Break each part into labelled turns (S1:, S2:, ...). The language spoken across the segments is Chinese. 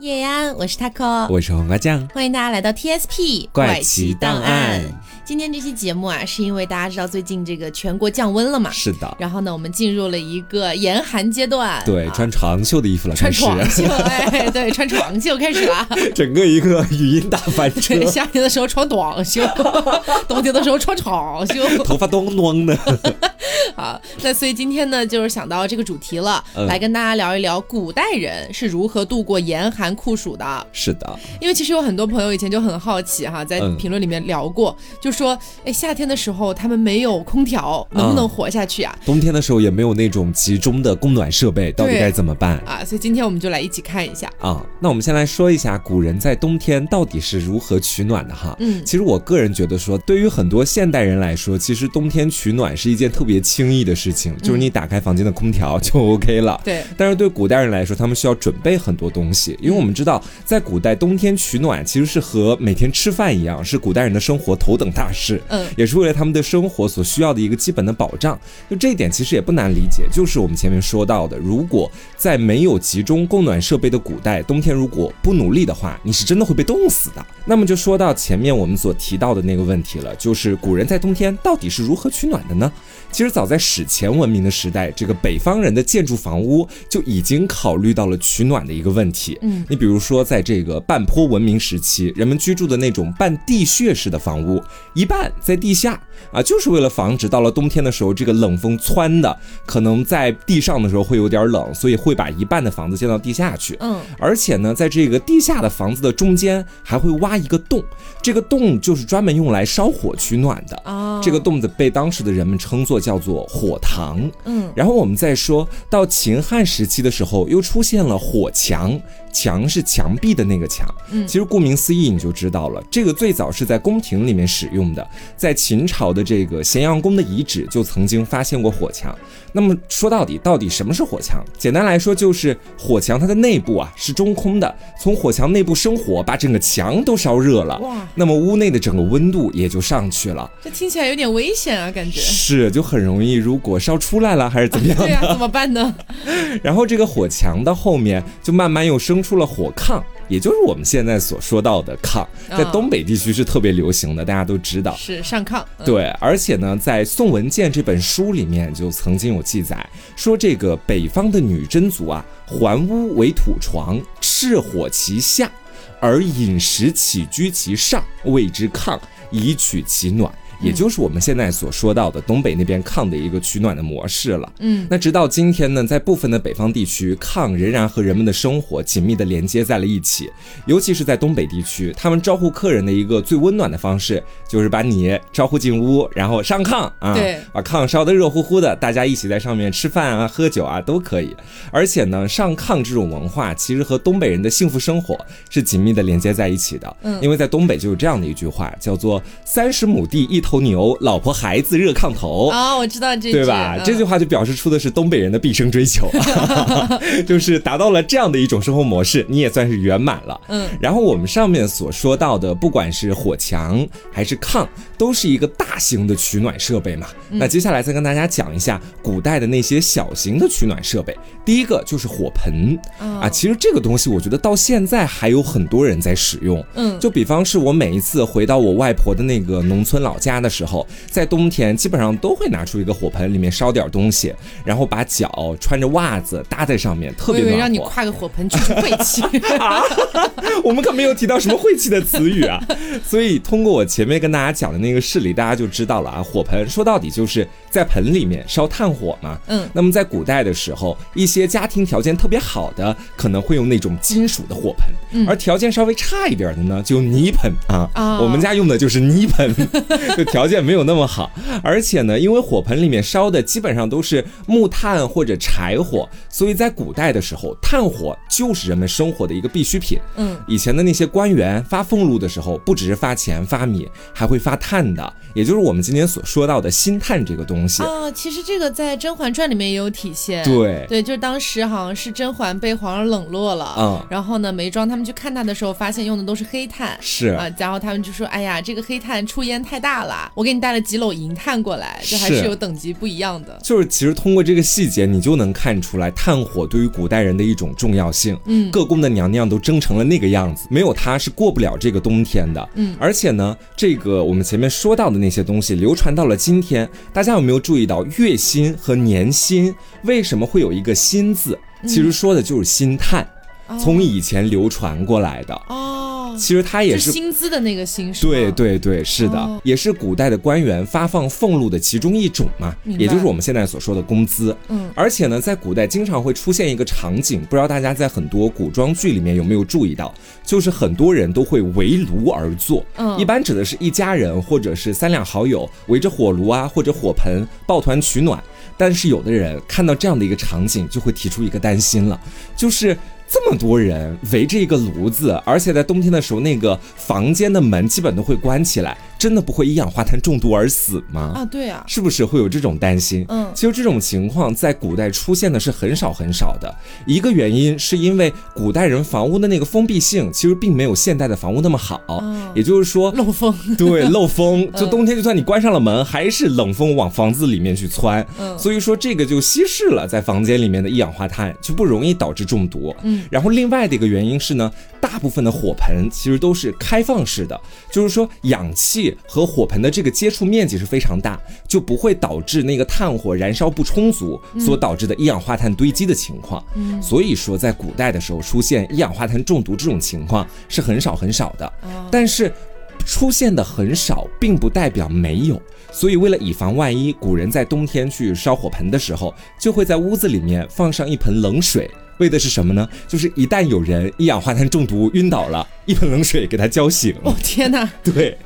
S1: 叶安，我是 taco，
S2: 我是黄瓜酱，
S1: 欢迎大家来到 TSP
S2: 怪奇档案。
S1: 今天这期节目啊，是因为大家知道最近这个全国降温了嘛？
S2: 是的。
S1: 然后呢，我们进入了一个严寒阶段。
S2: 对，穿长袖的衣服了，
S1: 穿长袖，哎，对，穿长袖开始了。
S2: 整个一个语音大翻车。
S1: 夏天的时候穿短袖，冬天的时候穿长袖，
S2: 头发咚咚的。
S1: 好，那所以今天呢，就是想到这个主题了，来跟大家聊一聊古代人是如何度过严寒酷暑的。
S2: 是的，
S1: 因为其实有很多朋友以前就很好奇哈，在评论里面聊过，就说，哎，夏天的时候他们没有空调，能不能活下去啊？
S2: 冬天的时候也没有那种集中的供暖设备，到底该怎么办
S1: 啊？所以今天我们就来一起看一下
S2: 啊。那我们先来说一下古人在冬天到底是如何取暖的哈。嗯，其实我个人觉得说，对于很多现代人来说，其实冬天取暖是一件特别轻易的事情，就是你打开房间的空调 就 OK 了。
S1: 对。
S2: 但是对古代人来说，他们需要准备很多东西，因为我们知道在古代冬天取暖其实是和每天吃饭一样，是古代人的生活头等大事。嗯，也是为了他们的生活所需要的一个基本的保障。就这一点其实也不难理解，就是我们前面说到的，如果在没有集中供暖设备的古代，冬天如果不努力的话，你是真的会被冻死的。那么就说到前面我们所提到的那个问题了，就是古人在冬天到底是如何取暖的呢？其实早在史前文明的时代，这个北方人的建筑房屋就已经考虑到了取暖的一个问题。嗯，你比如说在这个半坡文明时期，人们居住的那种半地穴式的房屋，一半在地下啊，就是为了防止到了冬天的时候，这个冷风窜的可能在地上的时候会有点冷，所以会把一半的房子建到地下去。嗯，而且呢，在这个地下的房子的中间还会挖一个洞，这个洞就是专门用来烧火取暖的。哦，这个洞子被当时的人们称作。叫做火塘，嗯，然后我们再说到秦汉时期的时候，又出现了火墙。墙是墙壁的那个墙，嗯，其实顾名思义你就知道了，这个最早是在宫廷里面使用的，在秦朝的这个咸阳宫的遗址就曾经发现过火墙。那么说到底，到底什么是火墙？简单来说就是火墙它的内部啊是中空的，从火墙内部生火，把整个墙都烧热了，哇，那么屋内的整个温度也就上去了。
S1: 这听起来有点危险啊，感觉
S2: 是，就很容易，如果烧出来了还是怎么样？对
S1: 呀，怎么办呢？
S2: 然后这个火墙的后面就慢慢又生。出了火炕，也就是我们现在所说到的炕，在东北地区是特别流行的，大家都知道
S1: 是上炕。
S2: 对，而且呢，在《宋文鉴》这本书里面就曾经有记载，说这个北方的女真族啊，环屋为土床，赤火其下，而饮食起居其上，谓之炕，以取其暖。也就是我们现在所说到的东北那边炕的一个取暖的模式了。嗯，那直到今天呢，在部分的北方地区，炕仍然和人们的生活紧密的连接在了一起。尤其是在东北地区，他们招呼客人的一个最温暖的方式，就是把你招呼进屋，然后上炕啊，
S1: 对，
S2: 把炕烧得热乎乎的，大家一起在上面吃饭啊、喝酒啊都可以。而且呢，上炕这种文化其实和东北人的幸福生活是紧密的连接在一起的。嗯，因为在东北就有这样的一句话，叫做“三十亩地一头”。头牛，老婆孩子热炕头
S1: 啊！我知道这
S2: 对吧？这句话就表示出的是东北人的毕生追求，就是达到了这样的一种生活模式，你也算是圆满了。嗯，然后我们上面所说到的，不管是火墙还是炕，都是一个大型的取暖设备嘛。那接下来再跟大家讲一下古代的那些小型的取暖设备。第一个就是火盆啊，其实这个东西我觉得到现在还有很多人在使用。嗯，就比方是我每一次回到我外婆的那个农村老家。的时候，在冬天基本上都会拿出一个火盆，里面烧点东西，然后把脚穿着袜子搭在上面，特别暖和。
S1: 让你跨个火盆去除晦气啊！
S2: 我们可没有提到什么晦气的词语啊。所以通过我前面跟大家讲的那个事例，大家就知道了啊。火盆说到底就是在盆里面烧炭火嘛。嗯。那么在古代的时候，一些家庭条件特别好的，可能会用那种金属的火盆；而条件稍微差一点的呢，就泥盆啊。啊。我们家用的就是泥盆。条件没有那么好，而且呢，因为火盆里面烧的基本上都是木炭或者柴火，所以在古代的时候，炭火就是人们生活的一个必需品。嗯，以前的那些官员发俸禄的时候，不只是发钱发米，还会发炭的，也就是我们今天所说到的新炭这个东西。
S1: 啊，其实这个在《甄嬛传》里面也有体现。
S2: 对
S1: 对，就是当时好像是甄嬛被皇上冷落了，嗯，然后呢，眉庄他们去看她的时候，发现用的都是黑炭，
S2: 是
S1: 啊，然后他们就说：“哎呀，这个黑炭出烟太大了。”啦，我给你带了几篓银炭过来，这还是有等级不一样的。
S2: 就是其实通过这个细节，你就能看出来炭火对于古代人的一种重要性。嗯，各宫的娘娘都蒸成了那个样子，没有它是过不了这个冬天的。嗯，而且呢，这个我们前面说到的那些东西流传到了今天，大家有没有注意到月薪和年薪为什么会有一个“薪”字？其实说的就是薪炭，从以前流传过来的。哦，其实它也是
S1: 薪资的那个薪，
S2: 对对对，是的，也是古代的官员发放俸禄的其中一种嘛，也就是我们现在所说的工资。嗯，而且呢，在古代经常会出现一个场景，不知道大家在很多古装剧里面有没有注意到，就是很多人都会围炉而坐。嗯，一般指的是一家人或者是三两好友围着火炉啊或者火盆抱团取暖。但是有的人看到这样的一个场景，就会提出一个担心了，就是这么多人围着一个炉子，而且在冬天的时候，那个房间的门基本都会关起来。真的不会一氧化碳中毒而死吗？
S1: 啊，对啊，
S2: 是不是会有这种担心？嗯，其实这种情况在古代出现的是很少很少的。一个原因是因为古代人房屋的那个封闭性其实并没有现代的房屋那么好，也就是说
S1: 漏风，
S2: 对，漏风，就冬天就算你关上了门，还是冷风往房子里面去窜。嗯，所以说这个就稀释了在房间里面的一氧化碳，就不容易导致中毒。嗯，然后另外的一个原因是呢，大部分的火盆其实都是开放式的，就是说氧气。和火盆的这个接触面积是非常大，就不会导致那个炭火燃烧不充足所导致的一氧化碳堆积的情况。嗯，所以说在古代的时候出现一氧化碳中毒这种情况是很少很少的。但是出现的很少，并不代表没有。所以为了以防万一，古人在冬天去烧火盆的时候，就会在屋子里面放上一盆冷水。为的是什么呢？就是一旦有人一氧化碳中毒晕倒了，一盆冷水给他浇醒。
S1: 哦天哪！
S2: 对，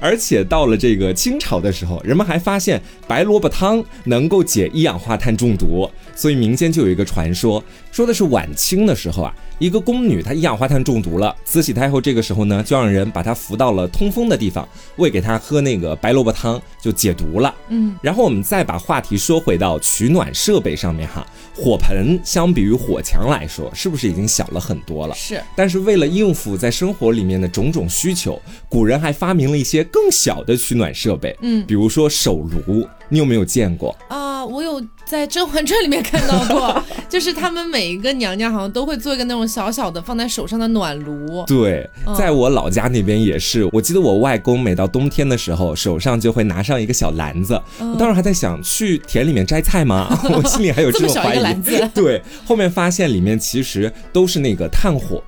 S2: 而且到了这个清朝的时候，人们还发现白萝卜汤能够解一氧化碳中毒，所以民间就有一个传说，说的是晚清的时候啊，一个宫女她一氧化碳中毒了，慈禧太后这个时候呢，就让人把她扶到了通风的地方，喂给她喝那个白萝卜汤，就解毒了。嗯，然后我们再把话题说回到取暖设备上面哈。火盆相比于火墙来说，是不是已经小了很多了？
S1: 是。
S2: 但是为了应付在生活里面的种种需求，古人还发明了一些更小的取暖设备。嗯，比如说手炉，你有没有见过？
S1: 啊，我有。在《甄嬛传》里面看到过，就是他们每一个娘娘好像都会做一个那种小小的放在手上的暖炉。
S2: 对，在我老家那边也是，我记得我外公每到冬天的时候，手上就会拿上一个小篮子。我当时还在想，去田里面摘菜吗？我心里还有这种怀疑。对，后面发现里面其实都是那个炭火。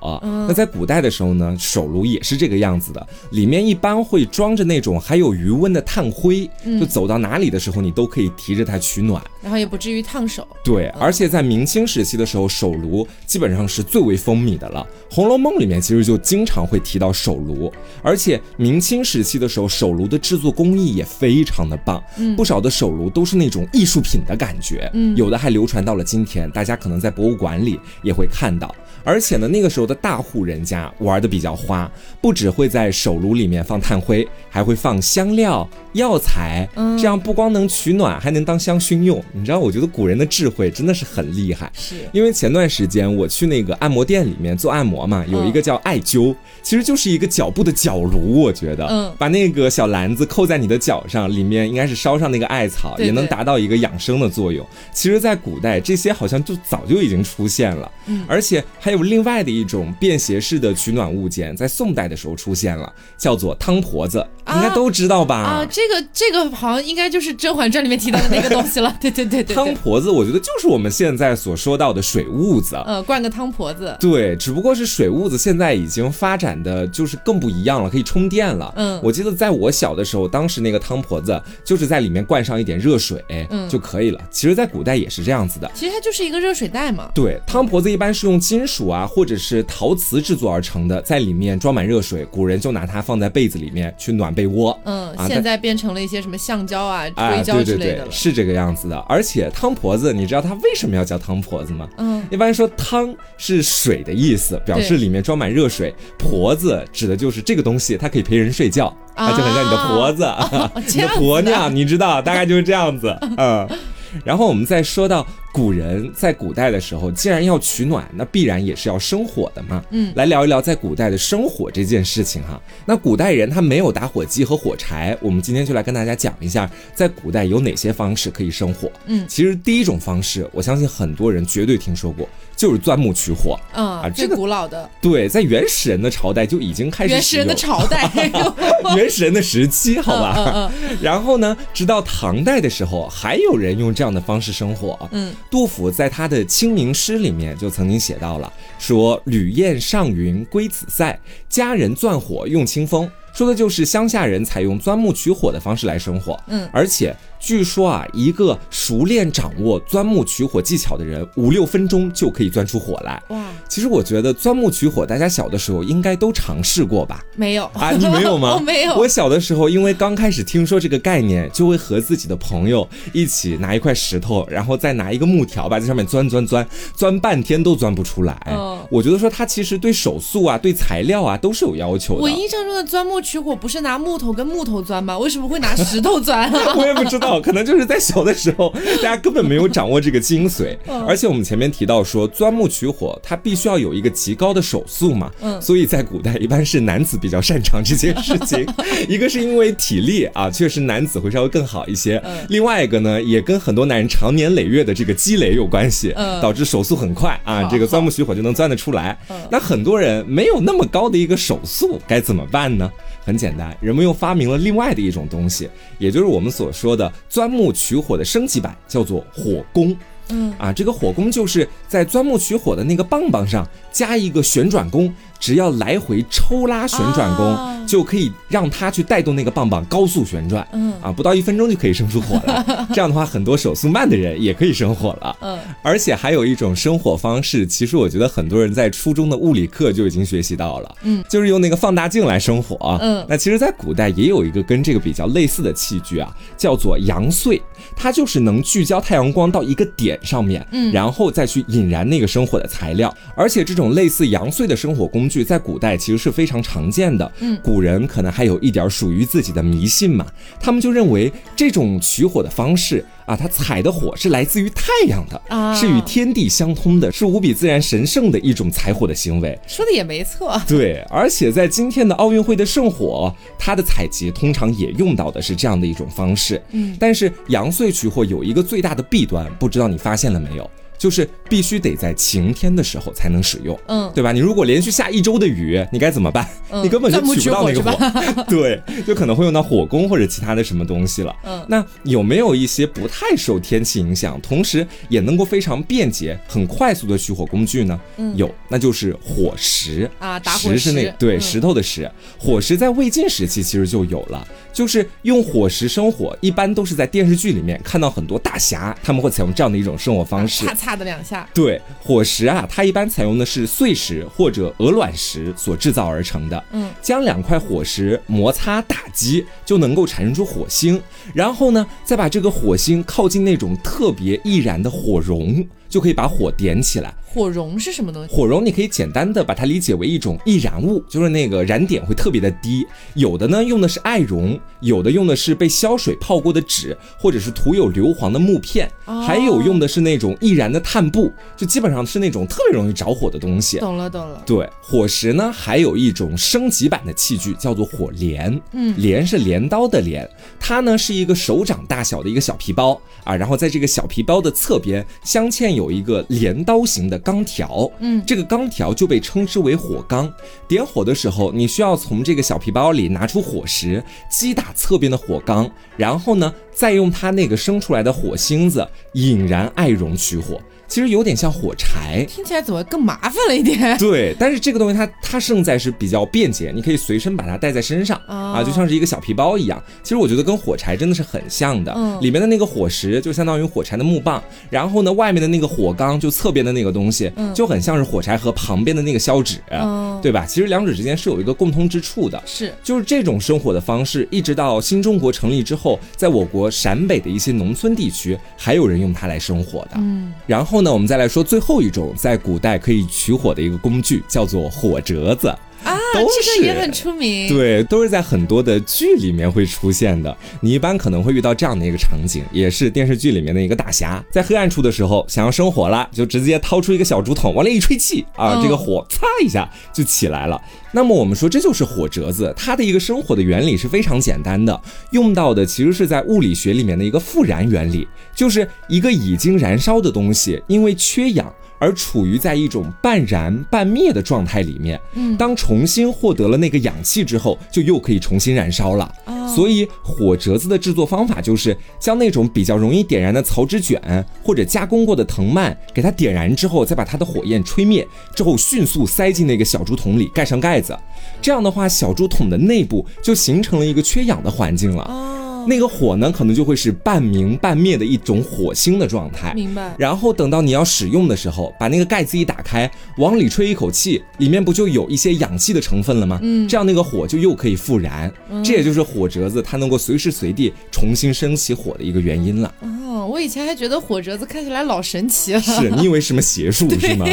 S2: 那在古代的时候呢，手炉也是这个样子的，里面一般会装着那种还有余温的炭灰，就走到哪里的时候，你都可以提着它取暖。
S1: 然后也。不至于烫手。
S2: 对，而且在明清时期的时候，手炉基本上是最为风靡的了。《红楼梦》里面其实就经常会提到手炉，而且明清时期的时候，手炉的制作工艺也非常的棒，不少的手炉都是那种艺术品的感觉，有的还流传到了今天，大家可能在博物馆里也会看到。而且呢，那个时候的大户人家玩的比较花，不只会在手炉里面放炭灰，还会放香料、药材，这样不光能取暖，还能当香薰用。你知道，我觉得古人的智慧真的是很厉害。
S1: 是
S2: 因为前段时间我去那个按摩店里面做按摩嘛，有一个叫艾灸，其实就是一个脚部的脚炉。我觉得，嗯，把那个小篮子扣在你的脚上，里面应该是烧上那个艾草，也能达到一个养生的作用。其实，在古代这些好像就早就已经出现了，嗯，而且还有。另外的一种便携式的取暖物件，在宋代的时候出现了，叫做汤婆子，应该都知道吧？
S1: 啊，这个这个好像应该就是《甄嬛传》里面提到的那个东西了。对对对对，
S2: 汤婆子，我觉得就是我们现在所说到的水痦子。
S1: 呃，灌个汤婆子。
S2: 对，只不过是水痦子现在已经发展的就是更不一样了，可以充电了。嗯，我记得在我小的时候，当时那个汤婆子就是在里面灌上一点热水就可以了。其实，在古代也是这样子的。
S1: 其实它就是一个热水袋嘛。
S2: 对，汤婆子一般是用金属。啊，或者是陶瓷制作而成的，在里面装满热水，古人就拿它放在被子里面去暖被窝。
S1: 嗯，现在变成了一些什么橡胶啊、硅胶之类的
S2: 是这个样子的。而且汤婆子，你知道它为什么要叫汤婆子吗？嗯，一般说汤是水的意思，表示里面装满热水；婆子指的就是这个东西，它可以陪人睡觉，它就很像你的婆子，你的婆娘，你知道，大概就是这样子。嗯。然后我们再说到古人在古代的时候，既然要取暖，那必然也是要生火的嘛。嗯，来聊一聊在古代的生火这件事情哈。那古代人他没有打火机和火柴，我们今天就来跟大家讲一下，在古代有哪些方式可以生火。嗯，其实第一种方式，我相信很多人绝对听说过。就是钻木取火，
S1: 啊，最古老的，
S2: 对，在原始人的朝代就已经开始。
S1: 原始人的朝代，
S2: 原始人的时期，好吧。然后呢，直到唐代的时候，还有人用这样的方式生火。嗯，杜甫在他的清明诗里面就曾经写到了，说“旅雁上云归子塞，佳人钻火用清风”，说的就是乡下人采用钻木取火的方式来生火。嗯，而且。据说啊，一个熟练掌握钻木取火技巧的人，五六分钟就可以钻出火来。哇！其实我觉得钻木取火，大家小的时候应该都尝试过吧？
S1: 没有
S2: 啊？你没有吗？
S1: 我没有。
S2: 我小的时候，因为刚开始听说这个概念，就会和自己的朋友一起拿一块石头，然后再拿一个木条吧，在上面钻钻钻，钻半天都钻不出来。哦，我觉得说它其实对手速啊、对材料啊都是有要求的。
S1: 我印象中的钻木取火不是拿木头跟木头钻吗？为什么会拿石头钻？
S2: 我也不知道。可能就是在小的时候，大家根本没有掌握这个精髓。而且我们前面提到说，钻木取火它必须要有一个极高的手速嘛。嗯。所以在古代一般是男子比较擅长这件事情。一个是因为体力啊，确实男子会稍微更好一些。嗯。另外一个呢，也跟很多男人长年累月的这个积累有关系，导致手速很快啊。这个钻木取火就能钻得出来。嗯。那很多人没有那么高的一个手速，该怎么办呢？很简单，人们又发明了另外的一种东西，也就是我们所说的钻木取火的升级版，叫做火攻。嗯啊，这个火攻就是在钻木取火的那个棒棒上加一个旋转弓。只要来回抽拉旋转弓，就可以让它去带动那个棒棒高速旋转。嗯啊，不到一分钟就可以生出火了。这样的话，很多手速慢的人也可以生火了。嗯，而且还有一种生火方式，其实我觉得很多人在初中的物理课就已经学习到了。嗯，就是用那个放大镜来生火。嗯，那其实，在古代也有一个跟这个比较类似的器具啊，叫做阳燧，它就是能聚焦太阳光到一个点上面，嗯，然后再去引燃那个生火的材料。而且这种类似阳燧的生火工。具在古代其实是非常常见的，嗯，古人可能还有一点属于自己的迷信嘛，他们就认为这种取火的方式啊，它采的火是来自于太阳的，啊，是与天地相通的，是无比自然神圣的一种采火的行为。
S1: 说的也没错，
S2: 对，而且在今天的奥运会的圣火，它的采集通常也用到的是这样的一种方式，嗯，但是阳燧取火有一个最大的弊端，不知道你发现了没有？就是必须得在晴天的时候才能使用，嗯，对吧？你如果连续下一周的雨，你该怎么办？你根本就取不到那个火，对，就可能会用到火攻或者其他的什么东西了。嗯，那有没有一些不太受天气影响，同时也能够非常便捷、很快速的取火工具呢？嗯，有，那就是火石
S1: 啊，打火石
S2: 是那对石头的石，火石在魏晋时期其实就有了，就是用火石生火，一般都是在电视剧里面看到很多大侠他们会采用这样的一种生活方式。
S1: 啪的两下，
S2: 对火石啊，它一般采用的是碎石或者鹅卵石所制造而成的。嗯，将两块火石摩擦打击，就能够产生出火星，然后呢，再把这个火星靠近那种特别易燃的火绒。就可以把火点起来。
S1: 火绒是什么东西？
S2: 火绒你可以简单的把它理解为一种易燃物，就是那个燃点会特别的低。有的呢用的是艾绒，有的用的是被消水泡过的纸，或者是涂有硫磺的木片，还有用的是那种易燃的炭布，就基本上是那种特别容易着火的东西。
S1: 懂了，懂了。
S2: 对，火石呢还有一种升级版的器具，叫做火镰。嗯，镰是镰刀的镰，它呢是一个手掌大小的一个小皮包啊，然后在这个小皮包的侧边镶嵌。有一个镰刀形的钢条，嗯，这个钢条就被称之为火钢。点火的时候，你需要从这个小皮包里拿出火石，击打侧边的火钢，然后呢，再用它那个生出来的火星子引燃艾绒取火。其实有点像火柴，
S1: 听起来怎么更麻烦了一点？
S2: 对，但是这个东西它它胜在是比较便捷，你可以随身把它带在身上啊，就像是一个小皮包一样。其实我觉得跟火柴真的是很像的，嗯里面的那个火石就相当于火柴的木棒，然后呢，外面的那个火缸就侧边的那个东西就很像是火柴盒旁边的那个消纸，对吧？其实两者之间是有一个共通之处的，
S1: 是
S2: 就是这种生火的方式，一直到新中国成立之后，在我国陕北的一些农村地区还有人用它来生火的，嗯，然后。后呢，我们再来说最后一种在古代可以取火的一个工具，叫做火折子。
S1: 啊，
S2: 都
S1: 是也很出名。
S2: 对，都是在很多的剧里面会出现的。你一般可能会遇到这样的一个场景，也是电视剧里面的一个大侠，在黑暗处的时候想要生火了，就直接掏出一个小竹筒，往里一吹气啊，这个火擦一下就起来了。那么我们说这就是火折子，它的一个生火的原理是非常简单的，用到的其实是在物理学里面的一个复燃原理，就是一个已经燃烧的东西，因为缺氧。而处于在一种半燃半灭的状态里面，嗯，当重新获得了那个氧气之后，就又可以重新燃烧了。所以火折子的制作方法就是将那种比较容易点燃的草纸卷或者加工过的藤蔓给它点燃之后，再把它的火焰吹灭之后，迅速塞进那个小竹筒里，盖上盖子。这样的话，小竹筒的内部就形成了一个缺氧的环境了。那个火呢，可能就会是半明半灭的一种火星的状态。
S1: 明白。
S2: 然后等到你要使用的时候，把那个盖子一打开，往里吹一口气，里面不就有一些氧气的成分了吗？嗯。这样那个火就又可以复燃。这也就是火折子它能够随时随地重新升起火的一个原因了。
S1: 哦，我以前还觉得火折子看起来老神奇了。
S2: 是你以为什么邪术是吗？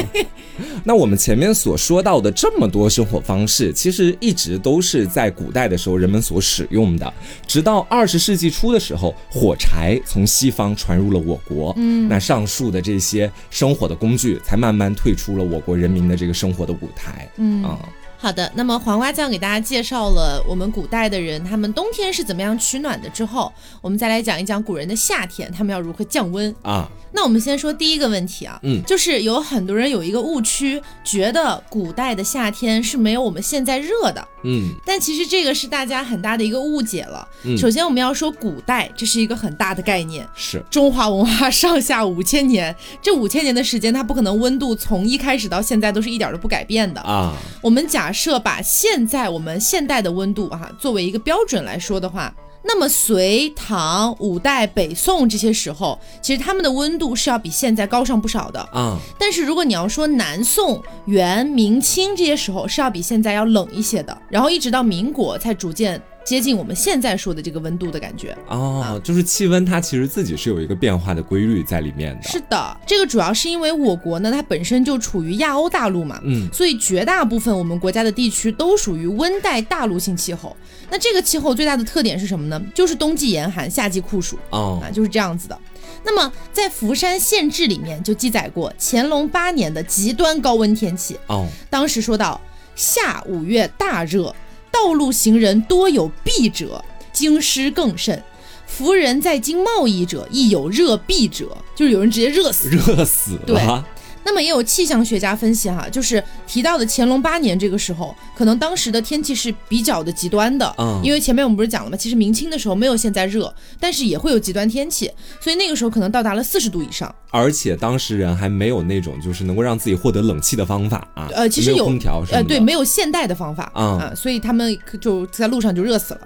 S2: 那我们前面所说到的这么多生活方式，其实一直都是在古代的时候人们所使用的，直到二十。世纪初的时候，火柴从西方传入了我国，嗯，那上述的这些生火的工具才慢慢退出了我国人民的这个生活的舞台，嗯。啊。
S1: 好的，那么黄瓜酱给大家介绍了我们古代的人，他们冬天是怎么样取暖的之后，我们再来讲一讲古人的夏天，他们要如何降温。啊。那我们先说第一个问题啊，嗯，就是有很多人有一个误区，觉得古代的夏天是没有我们现在热的，嗯，但其实这个是大家很大的一个误解了。首先我们要说古代，这是一个很大的概念，
S2: 是。
S1: 中华文化上下五千年，这五千年的时间，它不可能温度从一开始到现在都是一点都不改变的。啊。我们假设把现在我们现代的温度啊作为一个标准来说的话。那么隋唐五代北宋这些时候，其实他们的温度是要比现在高上不少的啊。但是如果你要说南宋、元、明清这些时候，是要比现在要冷一些的。然后一直到民国才逐渐。接近我们现在说的这个温度的感觉
S2: 哦，就是气温它其实自己是有一个变化的规律在里面的。
S1: 是的，这个主要是因为我国呢，它本身就处于亚欧大陆嘛，嗯，所以绝大部分我们国家的地区都属于温带大陆性气候。那这个气候最大的特点是什么呢？就是冬季严寒，夏季酷暑啊，就是这样子的。那么在《福山县志》里面就记载过乾隆八年的极端高温天气哦，当时说到夏五月大热。道路行人多有弊者，京师更甚。福人在京贸易者亦有热弊者，就是有人直接热死，
S2: 热死了。
S1: 那么也有气象学家分析哈，就是提到的乾隆八年这个时候，可能当时的天气是比较的极端的，嗯，因为前面我们不是讲了吗？其实明清的时候没有现在热，但是也会有极端天气，所以那个时候可能到达了四十度以上。
S2: 而且当时人还没有那种就是能够让自己获得冷气的方法啊，
S1: 呃，其实
S2: 有空调，
S1: 呃，对，没有现代的方法啊，所以他们就在路上就热死了。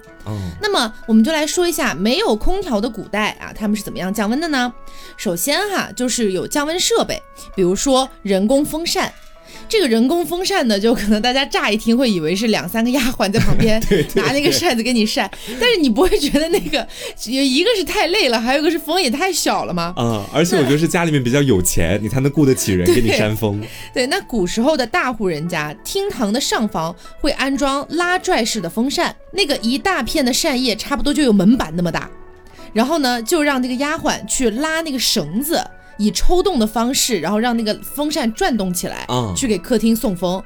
S1: 那么我们就来说一下没有空调的古代啊，他们是怎么样降温的呢？首先哈，就是有降温设备，比如说人工风扇。这个人工风扇呢，就可能大家乍一听会以为是两三个丫鬟在旁边 拿那个扇子给你扇，但是你不会觉得那个有一个是太累了，还有一个是风也太小了吗？
S2: 啊，而且我觉得是家里面比较有钱，你才能雇得起人给你扇风。
S1: 对，那古时候的大户人家，厅堂的上方会安装拉拽式的风扇，那个一大片的扇叶差不多就有门板那么大，然后呢，就让这个丫鬟去拉那个绳子。以抽动的方式，然后让那个风扇转动起来，去给客厅送风。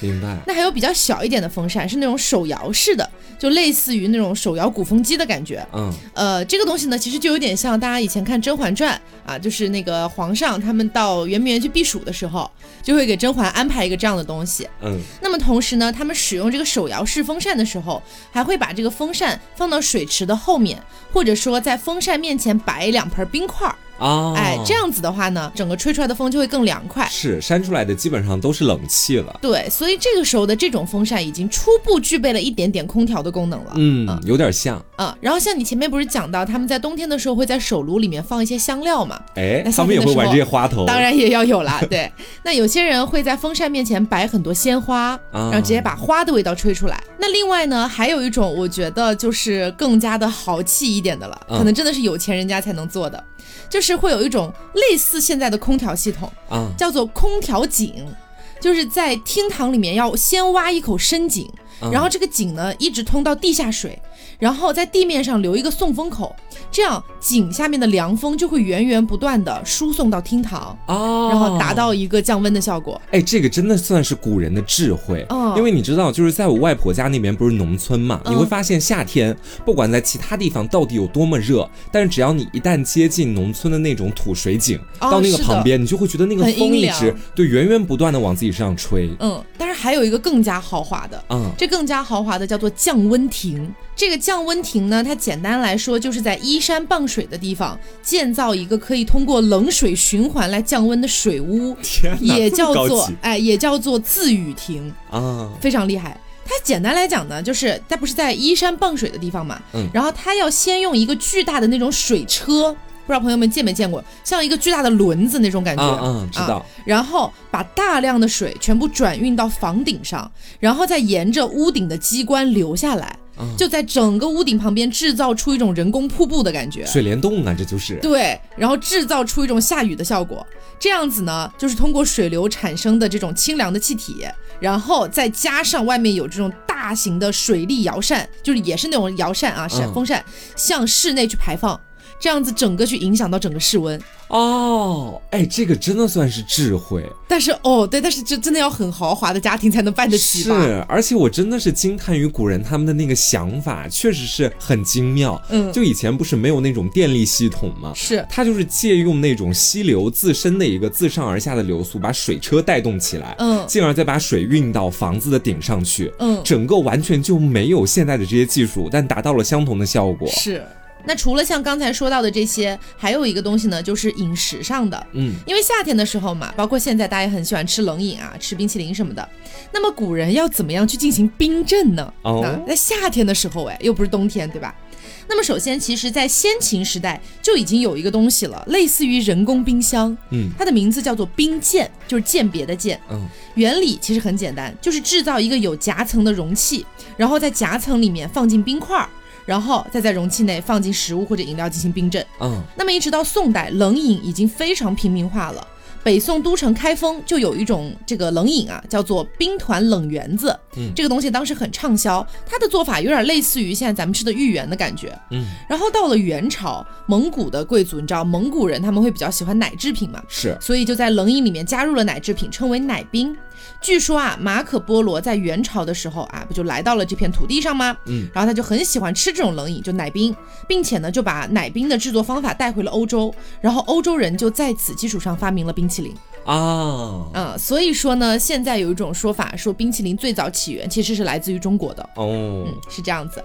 S2: 明白。
S1: 那还有比较小一点的风扇，是那种手摇式的，就类似于那种手摇鼓风机的感觉。嗯。呃，这个东西呢，其实就有点像大家以前看《甄嬛传》啊，就是那个皇上他们到圆明园去避暑的时候，就会给甄嬛安排一个这样的东西。嗯。那么同时呢，他们使用这个手摇式风扇的时候，还会把这个风扇放到水池的后面，或者说在风扇面前摆两盆冰块。啊，哎，这样子的话呢，整个吹出来的风就会更凉快。
S2: 是扇出来的基本上都是冷气了。
S1: 对，所以这个时候的这种风扇已经初步具备了一点点空调的功能了。
S2: 嗯，有点像。
S1: 嗯，然后像你前面不是讲到他们在冬天的时候会在手炉里面放一些香料嘛？
S2: 哎，他们也会玩这些花头。
S1: 当然也要有啦。对，那有些人会在风扇面前摆很多鲜花，然后直接把花的味道吹出来。那另外呢，还有一种我觉得就是更加的豪气一点的了，可能真的是有钱人家才能做的。就是会有一种类似现在的空调系统啊，叫做空调井。就是在厅堂里面要先挖一口深井，然后这个井呢一直通到地下水。然后在地面上留一个送风口，这样井下面的凉风就会源源不断的输送到厅堂
S2: 哦，
S1: 然后达到一个降温的效果。
S2: 哎，这个真的算是古人的智慧，因为你知道，就是在我外婆家那边不是农村嘛，你会发现夏天不管在其他地方到底有多么热，但是只要你一旦接近农村的那种土水井，到那个旁边，你就会觉得那个风一直对源源不断的往自己身上吹。
S1: 嗯，但是还有一个更加豪华的，嗯，这更加豪华的叫做降温亭。这个降温亭呢，它简单来说就是在依山傍水的地方建造一个可以通过冷水循环来降温的水屋，也叫做哎，也叫做自雨亭啊，非常厉害。它简单来讲呢，就是它不是在依山傍水的地方嘛，嗯，然后它要先用一个巨大的那种水车，不知道朋友们见没见过，像一个巨大的轮子那种感觉，
S2: 嗯，知道。
S1: 然后把大量的水全部转运到房顶上，然后再沿着屋顶的机关流下来。就在整个屋顶旁边制造出一种人工瀑布的感觉，
S2: 水帘洞啊，这就是
S1: 对，然后制造出一种下雨的效果。这样子呢，就是通过水流产生的这种清凉的气体，然后再加上外面有这种大型的水力摇扇，就是也是那种摇扇啊，扇风扇向室内去排放，这样子整个去影响到整个室温。
S2: 哦，哎，这个真的算是智慧，
S1: 但是哦，对，但是这真的要很豪华的家庭才能办得起。
S2: 是，而且我真的是惊叹于古人他们的那个想法，确实是很精妙。嗯，就以前不是没有那种电力系统吗？
S1: 是，
S2: 它就是借用那种溪流自身的一个自上而下的流速，把水车带动起来，嗯，进而再把水运到房子的顶上去，嗯，整个完全就没有现在的这些技术，但达到了相同的效果。
S1: 是。那除了像刚才说到的这些，还有一个东西呢，就是饮食上的。嗯，因为夏天的时候嘛，包括现在大家也很喜欢吃冷饮啊，吃冰淇淋什么的。那么古人要怎么样去进行冰镇呢？哦，在夏天的时候，哎，又不是冬天，对吧？那么首先，其实，在先秦时代就已经有一个东西了，类似于人工冰箱。嗯，它的名字叫做冰鉴，就是鉴别的鉴。嗯，原理其实很简单，就是制造一个有夹层的容器，然后在夹层里面放进冰块儿。然后再在容器内放进食物或者饮料进行冰镇。嗯，那么一直到宋代，冷饮已经非常平民化了。北宋都城开封就有一种这个冷饮啊，叫做冰团冷圆子。嗯，这个东西当时很畅销，它的做法有点类似于现在咱们吃的芋圆的感觉。嗯，然后到了元朝，蒙古的贵族，你知道蒙古人他们会比较喜欢奶制品嘛？
S2: 是，
S1: 所以就在冷饮里面加入了奶制品，称为奶冰。据说啊，马可波罗在元朝的时候啊，不就来到了这片土地上吗？嗯，然后他就很喜欢吃这种冷饮，就奶冰，并且呢，就把奶冰的制作方法带回了欧洲，然后欧洲人就在此基础上发明了冰淇淋啊。嗯，所以说呢，现在有一种说法说冰淇淋最早起源其实是来自于中国的哦，嗯，是这样子。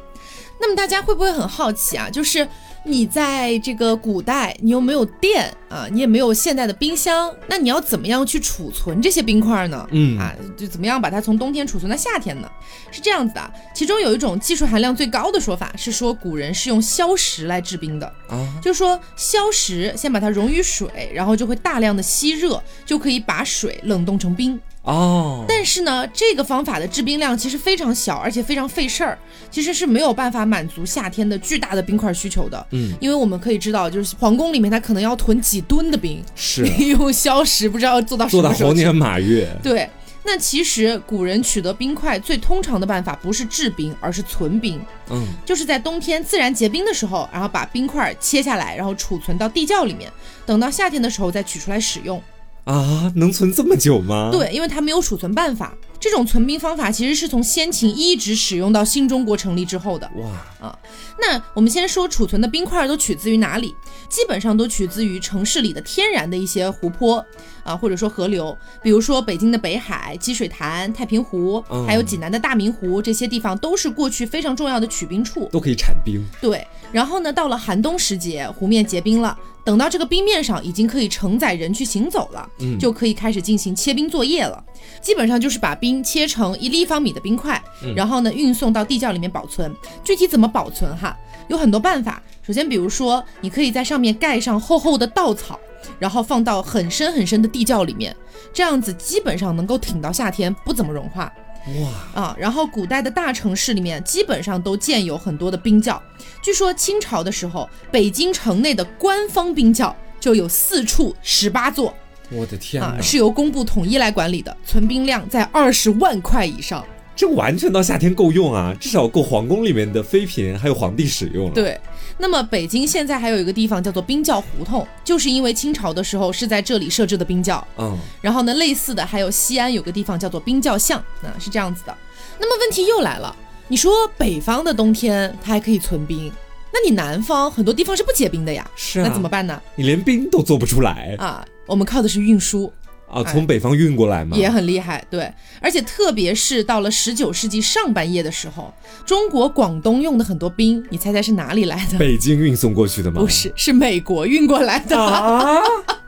S1: 那么大家会不会很好奇啊？就是你在这个古代，你又没有电啊，你也没有现代的冰箱，那你要怎么样去储存这些冰块呢？嗯啊，就怎么样把它从冬天储存到夏天呢？是这样子的，其中有一种技术含量最高的说法是说，古人是用硝石来制冰的啊，就是说硝石先把它溶于水，然后就会大量的吸热，就可以把水冷冻成冰。哦，但是呢，这个方法的制冰量其实非常小，而且非常费事儿，其实是没有办法满足夏天的巨大的冰块需求的。嗯，因为我们可以知道，就是皇宫里面它可能要囤几吨的冰，
S2: 是
S1: 用消食，不知道做到
S2: 做到猴年马月。
S1: 对，那其实古人取得冰块最通常的办法不是制冰，而是存冰。嗯，就是在冬天自然结冰的时候，然后把冰块切下来，然后储存到地窖里面，等到夏天的时候再取出来使用。
S2: 啊，能存这么久吗？
S1: 对，因为它没有储存办法。这种存冰方法其实是从先秦一直使用到新中国成立之后的。哇啊，那我们先说储存的冰块都取自于哪里？基本上都取自于城市里的天然的一些湖泊啊，或者说河流，比如说北京的北海、积水潭、太平湖，还有济南的大明湖，这些地方都是过去非常重要的取冰处，
S2: 都可以产冰。
S1: 对，然后呢，到了寒冬时节，湖面结冰了。等到这个冰面上已经可以承载人去行走了，嗯，就可以开始进行切冰作业了。基本上就是把冰切成一立方米的冰块，然后呢运送到地窖里面保存。具体怎么保存哈，有很多办法。首先，比如说你可以在上面盖上厚厚的稻草，然后放到很深很深的地窖里面，这样子基本上能够挺到夏天不怎么融化。哇啊！然后古代的大城市里面基本上都建有很多的冰窖。据说清朝的时候，北京城内的官方冰窖就有四处十八座，
S2: 我的天啊，
S1: 是由工部统一来管理的，存冰量在二十万块以上。
S2: 这完全到夏天够用啊，至少够皇宫里面的妃嫔还有皇帝使用了。
S1: 对，那么北京现在还有一个地方叫做冰窖胡同，就是因为清朝的时候是在这里设置的冰窖。嗯，然后呢，类似的还有西安有个地方叫做冰窖巷，啊，是这样子的。那么问题又来了，你说北方的冬天它还可以存冰，那你南方很多地方是不结冰的呀？
S2: 是
S1: 啊，那怎么办呢？
S2: 你连冰都做不出来
S1: 啊！我们靠的是运输。
S2: 啊，从北方运过来吗？
S1: 也很厉害，对，而且特别是到了十九世纪上半叶的时候，中国广东用的很多冰，你猜猜是哪里来的？
S2: 北京运送过去的吗？
S1: 不是，是美国运过来的啊，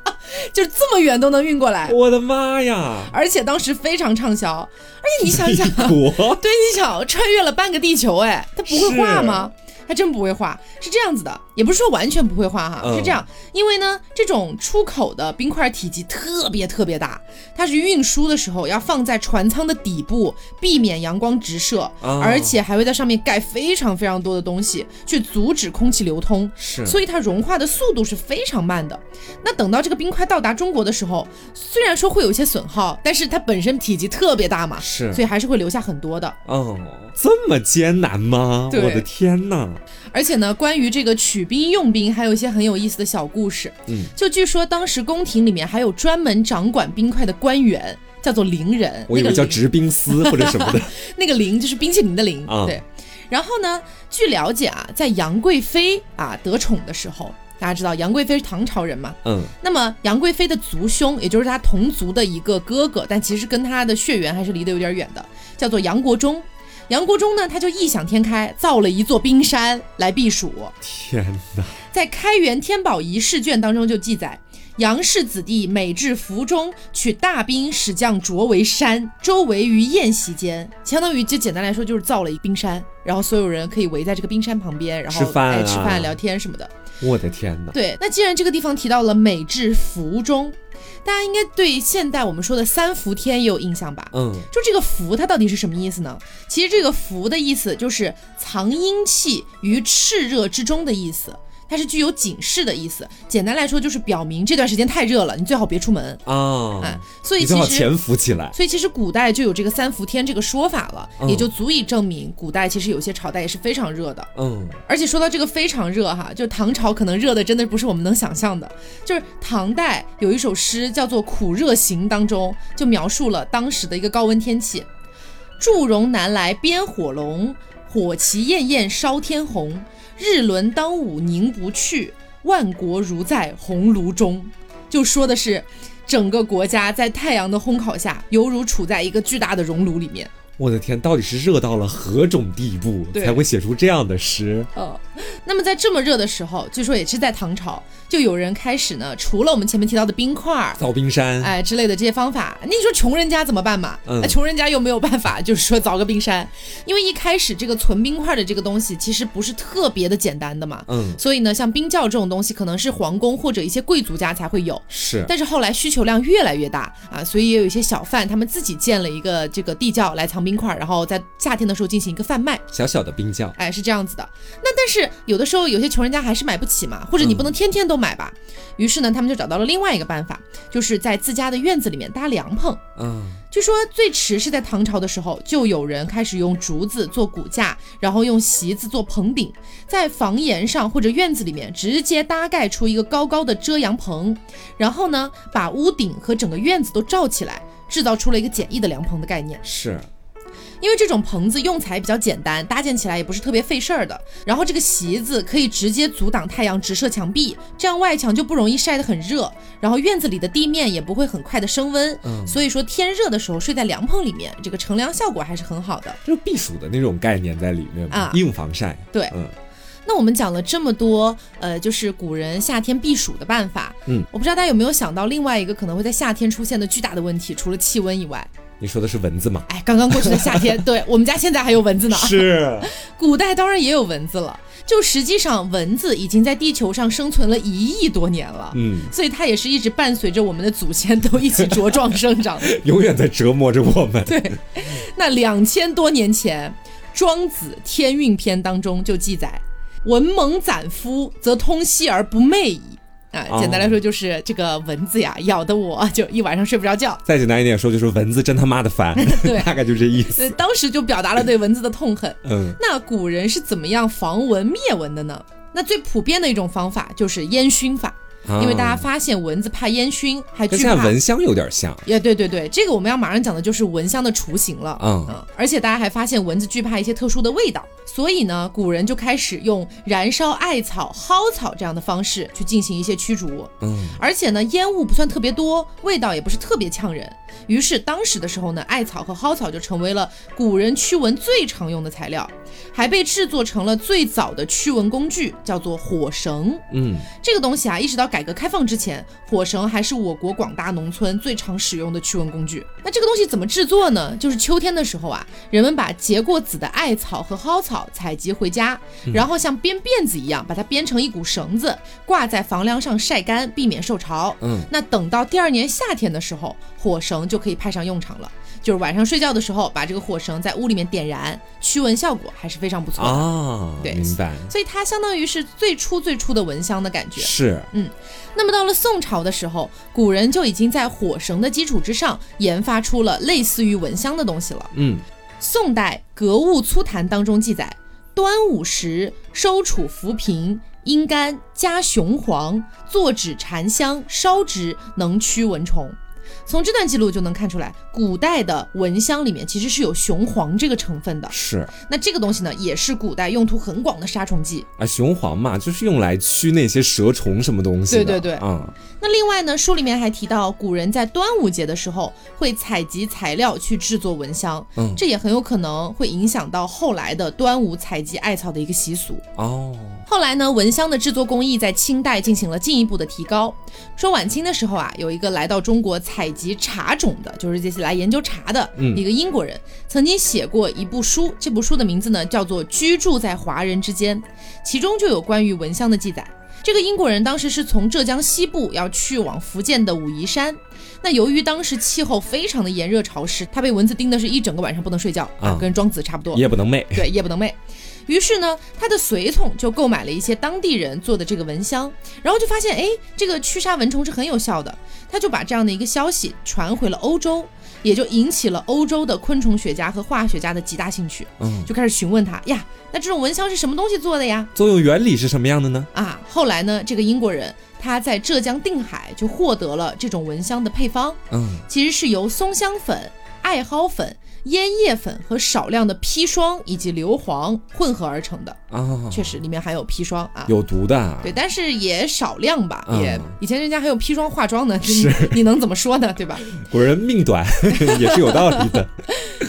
S1: 就这么远都能运过来，
S2: 我的妈呀！
S1: 而且当时非常畅销，而且你想想，
S2: 国，
S1: 对，你想穿越了半个地球，哎，它不会化吗？还真不会画，是这样子的，也不是说完全不会画哈，是这样，因为呢，这种出口的冰块体积特别特别大，它是运输的时候要放在船舱的底部，避免阳光直射，而且还会在上面盖非常非常多的东西，去阻止空气流通，
S2: 是，
S1: 所以它融化的速度是非常慢的。那等到这个冰块到达中国的时候，虽然说会有一些损耗，但是它本身体积特别大嘛，
S2: 是，
S1: 所以还是会留下很多的。
S2: 哦，这么艰难吗？我的天哪！
S1: 而且呢，关于这个取兵用兵，还有一些很有意思的小故事。嗯，就据说当时宫廷里面还有专门掌管冰块的官员，叫做伶人。
S2: 我以为叫执冰司或者什么的。
S1: 那个伶就是冰淇淋的伶。啊，对。然后呢，据了解啊，在杨贵妃啊得宠的时候，大家知道杨贵妃是唐朝人嘛？嗯。那么杨贵妃的族兄，也就是她同族的一个哥哥，但其实跟她的血缘还是离得有点远的，叫做杨国忠。杨国忠呢，他就异想天开，造了一座冰山来避暑。
S2: 天哪！
S1: 在《开元天宝遗事卷》当中就记载，杨氏子弟每至福中，取大冰使将着为山，周围于宴席间，相当于就简单来说就是造了一冰山，然后所有人可以围在这个冰山旁边，然后
S2: 吃饭、
S1: 吃饭、聊天什么的。
S2: 我的天哪！
S1: 对，那既然这个地方提到了每至福中。大家应该对现代我们说的三伏天也有印象吧？嗯，就这个伏它到底是什么意思呢？其实这个伏的意思就是藏阴气于炽热之中的意思。它是具有警示的意思，简单来说就是表明这段时间太热了，你最好别出门啊。哎，所以其实
S2: 潜伏起来。
S1: 所以其实古代就有这个三伏天这个说法了，也就足以证明古代其实有些朝代也是非常热的。嗯，而且说到这个非常热哈，就唐朝可能热的真的不是我们能想象的。就是唐代有一首诗叫做《苦热行》当中就描述了当时的一个高温天气：祝融南来边火龙，火旗艳艳烧天红。日轮当午凝不去，万国如在红炉中。就说的是，整个国家在太阳的烘烤下，犹如处在一个巨大的熔炉里面。
S2: 我的天，到底是热到了何种地步，才会写出这样的诗？
S1: 呃，那么在这么热的时候，据说也是在唐朝，就有人开始呢，除了我们前面提到的冰块、
S2: 凿冰山，
S1: 哎之类的这些方法，那你说穷人家怎么办嘛？那穷人家又没有办法，就是说凿个冰山，因为一开始这个存冰块的这个东西其实不是特别的简单的嘛。嗯，所以呢，像冰窖这种东西，可能是皇宫或者一些贵族家才会有。
S2: 是，
S1: 但是后来需求量越来越大啊，所以也有一些小贩他们自己建了一个这个地窖来藏冰。冰块，然后在夏天的时候进行一个贩卖，
S2: 小小的冰窖，
S1: 哎，是这样子的。那但是有的时候有些穷人家还是买不起嘛，或者你不能天天都买吧。于是呢，他们就找到了另外一个办法，就是在自家的院子里面搭凉棚。嗯，据说最迟是在唐朝的时候，就有人开始用竹子做骨架，然后用席子做棚顶，在房檐上或者院子里面直接搭盖出一个高高的遮阳棚，然后呢，把屋顶和整个院子都罩起来。制造出了一个简易的凉棚的概念，
S2: 是
S1: 因为这种棚子用材比较简单，搭建起来也不是特别费事儿的。然后这个席子可以直接阻挡太阳直射墙壁，这样外墙就不容易晒得很热。然后院子里的地面也不会很快的升温。嗯，所以说天热的时候睡在凉棚里面，这个乘凉效果还是很好的，
S2: 就是避暑的那种概念在里面啊，硬防晒。
S1: 对，嗯。那我们讲了这么多，呃，就是古人夏天避暑的办法。嗯，我不知道大家有没有想到另外一个可能会在夏天出现的巨大的问题，除了气温以外。
S2: 你说的是蚊子吗？
S1: 哎，刚刚过去的夏天，对我们家现在还有蚊子呢。
S2: 是，
S1: 古代当然也有蚊子了。就实际上，蚊子已经在地球上生存了一亿多年了。嗯，所以它也是一直伴随着我们的祖先都一起茁壮生长，
S2: 永远在折磨着我们。
S1: 对，那两千多年前，《庄子·天运篇》当中就记载。文猛攒夫，则通息而不寐矣。啊。简单来说就是这个蚊子呀，咬的我就一晚上睡不着觉。
S2: 再简单一点说，就是蚊子真他妈的烦。
S1: 对，
S2: 大概就这意思。
S1: 当时就表达了对蚊子的痛恨。嗯，那古人是怎么样防蚊灭蚊的呢？那最普遍的一种方法就是烟熏法。因为大家发现蚊子怕烟熏，还
S2: 跟现在蚊香有点像。
S1: 也对对对，这个我们要马上讲的就是蚊香的雏形了。嗯嗯，而且大家还发现蚊子惧怕一些特殊的味道，所以呢，古人就开始用燃烧艾草、蒿草这样的方式去进行一些驱逐。嗯，而且呢，烟雾不算特别多，味道也不是特别呛人。于是当时的时候呢，艾草和蒿草就成为了古人驱蚊最常用的材料。还被制作成了最早的驱蚊工具，叫做火绳。嗯，这个东西啊，一直到改革开放之前，火绳还是我国广大农村最常使用的驱蚊工具。那这个东西怎么制作呢？就是秋天的时候啊，人们把结过籽的艾草和蒿草采集回家，然后像编辫子一样，把它编成一股绳子，挂在房梁上晒干，避免受潮。嗯，那等到第二年夏天的时候，火绳就可以派上用场了。就是晚上睡觉的时候，把这个火绳在屋里面点燃，驱蚊效果还是非常不错的
S2: 哦。对，明白。
S1: 所以它相当于是最初最初的蚊香的感觉。
S2: 是，
S1: 嗯。那么到了宋朝的时候，古人就已经在火绳的基础之上研发出了类似于蚊香的东西了。嗯。宋代《格物粗谈》当中记载：端午时收储浮萍、阴干，加雄黄，做纸缠香，烧之，能驱蚊虫。从这段记录就能看出来，古代的蚊香里面其实是有雄黄这个成分的。
S2: 是，
S1: 那这个东西呢，也是古代用途很广的杀虫剂
S2: 啊。雄黄嘛，就是用来驱那些蛇虫什么东西
S1: 的。对对对，嗯。那另外呢，书里面还提到，古人在端午节的时候会采集材料去制作蚊香，嗯，这也很有可能会影响到后来的端午采集艾草的一个习俗。哦。后来呢，蚊香的制作工艺在清代进行了进一步的提高。说晚清的时候啊，有一个来到中国采集茶种的，就是这些来研究茶的一个英国人，曾经写过一部书，这部书的名字呢叫做《居住在华人之间》，其中就有关于蚊香的记载。这个英国人当时是从浙江西部要去往福建的武夷山，那由于当时气候非常的炎热潮湿，他被蚊子叮的是一整个晚上不能睡觉啊，跟庄子差不多，
S2: 夜不能寐。
S1: 对，夜不能寐。于是呢，他的随从就购买了一些当地人做的这个蚊香，然后就发现，哎，这个驱杀蚊虫是很有效的。他就把这样的一个消息传回了欧洲，也就引起了欧洲的昆虫学家和化学家的极大兴趣。嗯，就开始询问他呀，那这种蚊香是什么东西做的呀？
S2: 作用原理是什么样的呢？
S1: 啊，后来呢，这个英国人他在浙江定海就获得了这种蚊香的配方。嗯，其实是由松香粉、艾蒿粉。烟叶粉和少量的砒霜以及硫磺混合而成的啊，确实里面含有砒霜啊，
S2: 有毒的。
S1: 对，但是也少量吧，也以前人家还用砒霜化妆呢，是你能怎么说呢？对吧？
S2: 古人命短 也是有道理的。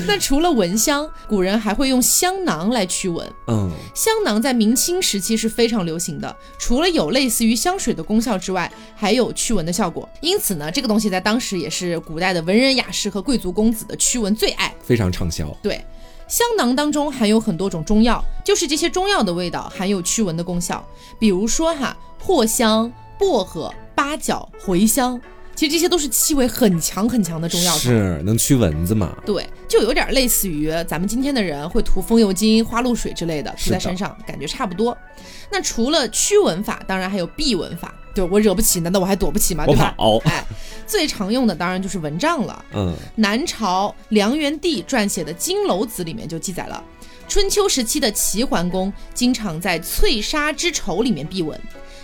S1: 那除了蚊香，古人还会用香囊来驱蚊。嗯，香囊在明清时期是非常流行的，除了有类似于香水的功效之外，还有驱蚊的效果。因此呢，这个东西在当时也是古代的文人雅士和贵族公子的驱蚊最爱。
S2: 非常畅销。
S1: 对，香囊当中含有很多种中药，就是这些中药的味道含有驱蚊的功效。比如说哈，藿香、薄荷、八角、茴香。其实这些都是气味很强很强的中药，
S2: 是能驱蚊子嘛？
S1: 对，就有点类似于咱们今天的人会涂风油精、花露水之类的涂在身上，感觉差不多。那除了驱蚊法，当然还有避蚊法。对我惹不起，难道我还躲不起吗？对吧？哎，最常用的当然就是蚊帐了。嗯，南朝梁元帝撰写的《金楼子》里面就记载了，春秋时期的齐桓公经常在翠纱之绸里面避蚊。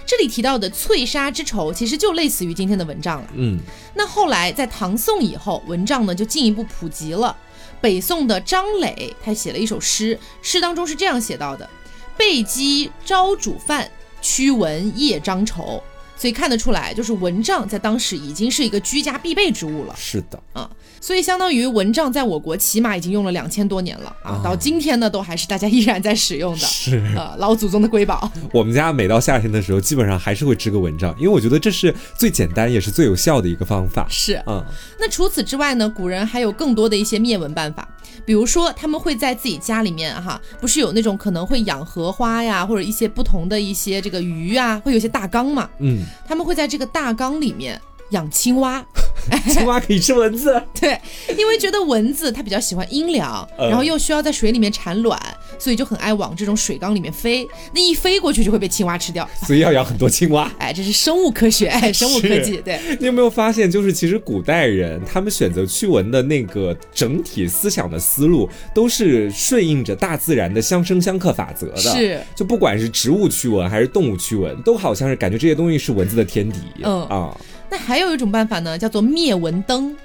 S1: 这里提到的翠纱之绸，其实就类似于今天的蚊帐了。嗯，那后来在唐宋以后，蚊帐呢就进一步普及了。北宋的张磊他写了一首诗，诗当中是这样写到的：“背鸡朝煮饭，驱蚊夜张绸。”所以看得出来，就是蚊帐在当时已经是一个居家必备之物了。
S2: 是的，
S1: 啊。所以相当于蚊帐在我国起码已经用了两千多年了啊，到今天呢都还是大家依然在使用的，
S2: 是
S1: 呃老祖宗的瑰宝。
S2: 我们家每到夏天的时候，基本上还是会织个蚊帐，因为我觉得这是最简单也是最有效的一个方法。
S1: 是，嗯。那除此之外呢，古人还有更多的一些灭蚊办法，比如说他们会在自己家里面哈，不是有那种可能会养荷花呀，或者一些不同的一些这个鱼啊，会有些大缸嘛，嗯，他们会在这个大纲里面。养青蛙。
S2: 青蛙可以吃蚊子？
S1: 对，因为觉得蚊子它比较喜欢阴凉，然后又需要在水里面产卵，所以就很爱往这种水缸里面飞。那一飞过去就会被青蛙吃掉，
S2: 所以要养很多青蛙。
S1: 哎，这是生物科学，哎，生物科技。对，
S2: 你有没有发现，就是其实古代人他们选择驱蚊的那个整体思想的思路，都是顺应着大自然的相生相克法则的。
S1: 是，
S2: 就不管是植物驱蚊还是动物驱蚊，都好像是感觉这些东西是蚊子的天敌。嗯啊。
S1: 那还有一种办法呢，叫做灭蚊灯，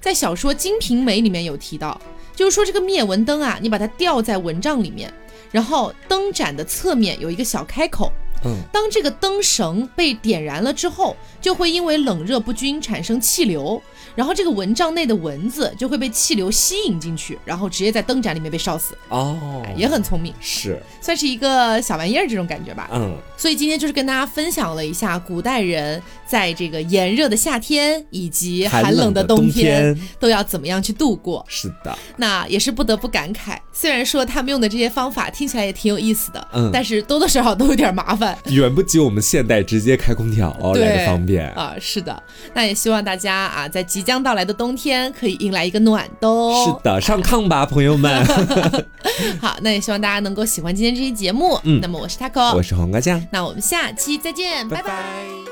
S1: 在小说《金瓶梅》里面有提到，就是说这个灭蚊灯啊，你把它吊在蚊帐里面，然后灯盏的侧面有一个小开口。嗯，当这个灯绳被点燃了之后，就会因为冷热不均产生气流，然后这个蚊帐内的蚊子就会被气流吸引进去，然后直接在灯盏里面被烧死。哦，也很聪明，
S2: 是
S1: 算是一个小玩意儿这种感觉吧。嗯，所以今天就是跟大家分享了一下古代人在这个炎热的夏天以及寒冷的冬天都要怎么样去度过。
S2: 是的，
S1: 那也是不得不感慨，虽然说他们用的这些方法听起来也挺有意思的，嗯，但是多多少少都有点麻烦。
S2: 远不及我们现代直接开空调哦来的方便
S1: 啊！是的，那也希望大家啊，在即将到来的冬天可以迎来一个暖冬。
S2: 是的，上炕吧，朋友们。
S1: 好，那也希望大家能够喜欢今天这期节目。嗯，那么我是 taco，
S2: 我是黄瓜酱，
S1: 那我们下期再见，拜拜。